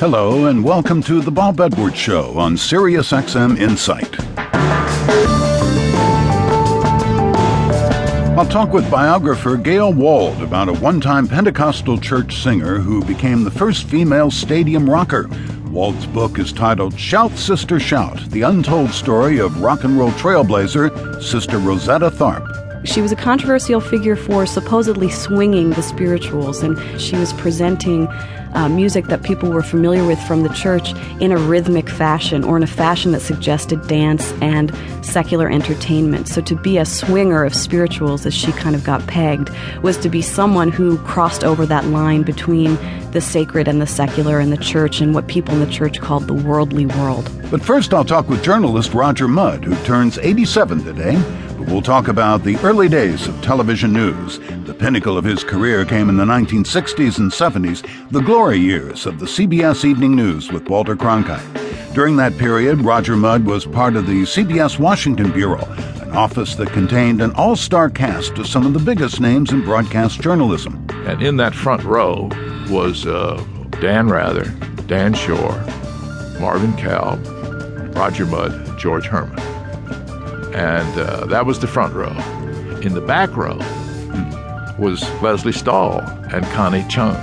Hello, and welcome to the Bob Edwards Show on SiriusXM Insight. I'll talk with biographer Gayle Wald about a one time Pentecostal church singer who became the first female stadium rocker. Wald's book is titled Shout Sister Shout The Untold Story of Rock and Roll Trailblazer, Sister Rosetta Tharpe. She was a controversial figure for supposedly swinging the spirituals, and she was presenting uh, music that people were familiar with from the church in a rhythmic fashion or in a fashion that suggested dance and secular entertainment. So to be a swinger of spirituals, as she kind of got pegged, was to be someone who crossed over that line between the sacred and the secular and the church and what people in the church called the worldly world. But first, I'll talk with journalist Roger Mudd, who turns 87 today. We'll talk about the early days of television news. The pinnacle of his career came in the 1960s and 70s, the glory years of the CBS Evening News with Walter Cronkite. During that period, Roger Mudd was part of the CBS Washington Bureau, an office that contained an all star cast of some of the biggest names in broadcast journalism. And in that front row was uh, Dan Rather, Dan Schorr, Marvin Kalb, Roger Mudd, George Herman. And uh, that was the front row. In the back row was Lesley Stahl and Connie Chung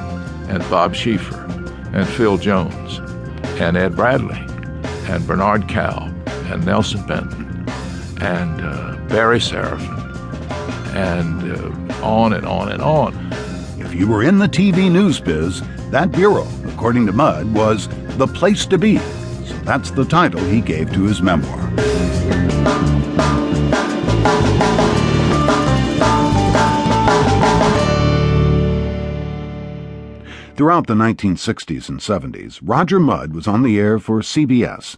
and Bob Schieffer and Phil Jones and Ed Bradley and Bernard Kalb and Nelson Benton and uh, Barry Serafin and uh, on and on and on. If you were in the TV news biz, that bureau, according to Mudd, was the place to be. So that's the title he gave to his memoir. Throughout the 1960s and 70s, Roger Mudd was on the air for CBS.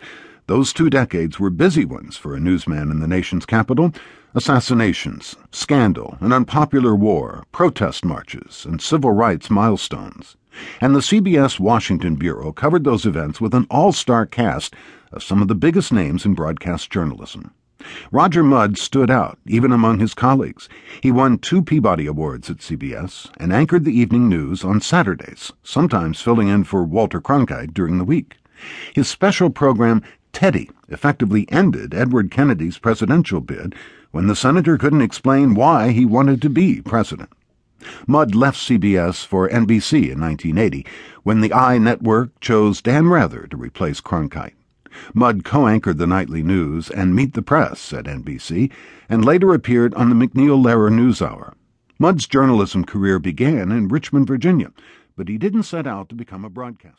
Those two decades were busy ones for a newsman in the nation's capital. Assassinations, scandal, an unpopular war, protest marches, and civil rights milestones. And the CBS Washington Bureau covered those events with an all star cast of some of the biggest names in broadcast journalism. Roger Mudd stood out, even among his colleagues. He won two Peabody Awards at CBS and anchored the evening news on Saturdays, sometimes filling in for Walter Cronkite during the week. His special program, Teddy, effectively ended Edward Kennedy's presidential bid when the senator couldn't explain why he wanted to be president. Mudd left CBS for NBC in 1980 when the I network chose Dan Rather to replace Cronkite. Mudd co anchored the nightly news and Meet the Press at NBC, and later appeared on the MacNeil Lehrer NewsHour. Mudd's journalism career began in Richmond, Virginia, but he didn't set out to become a broadcaster.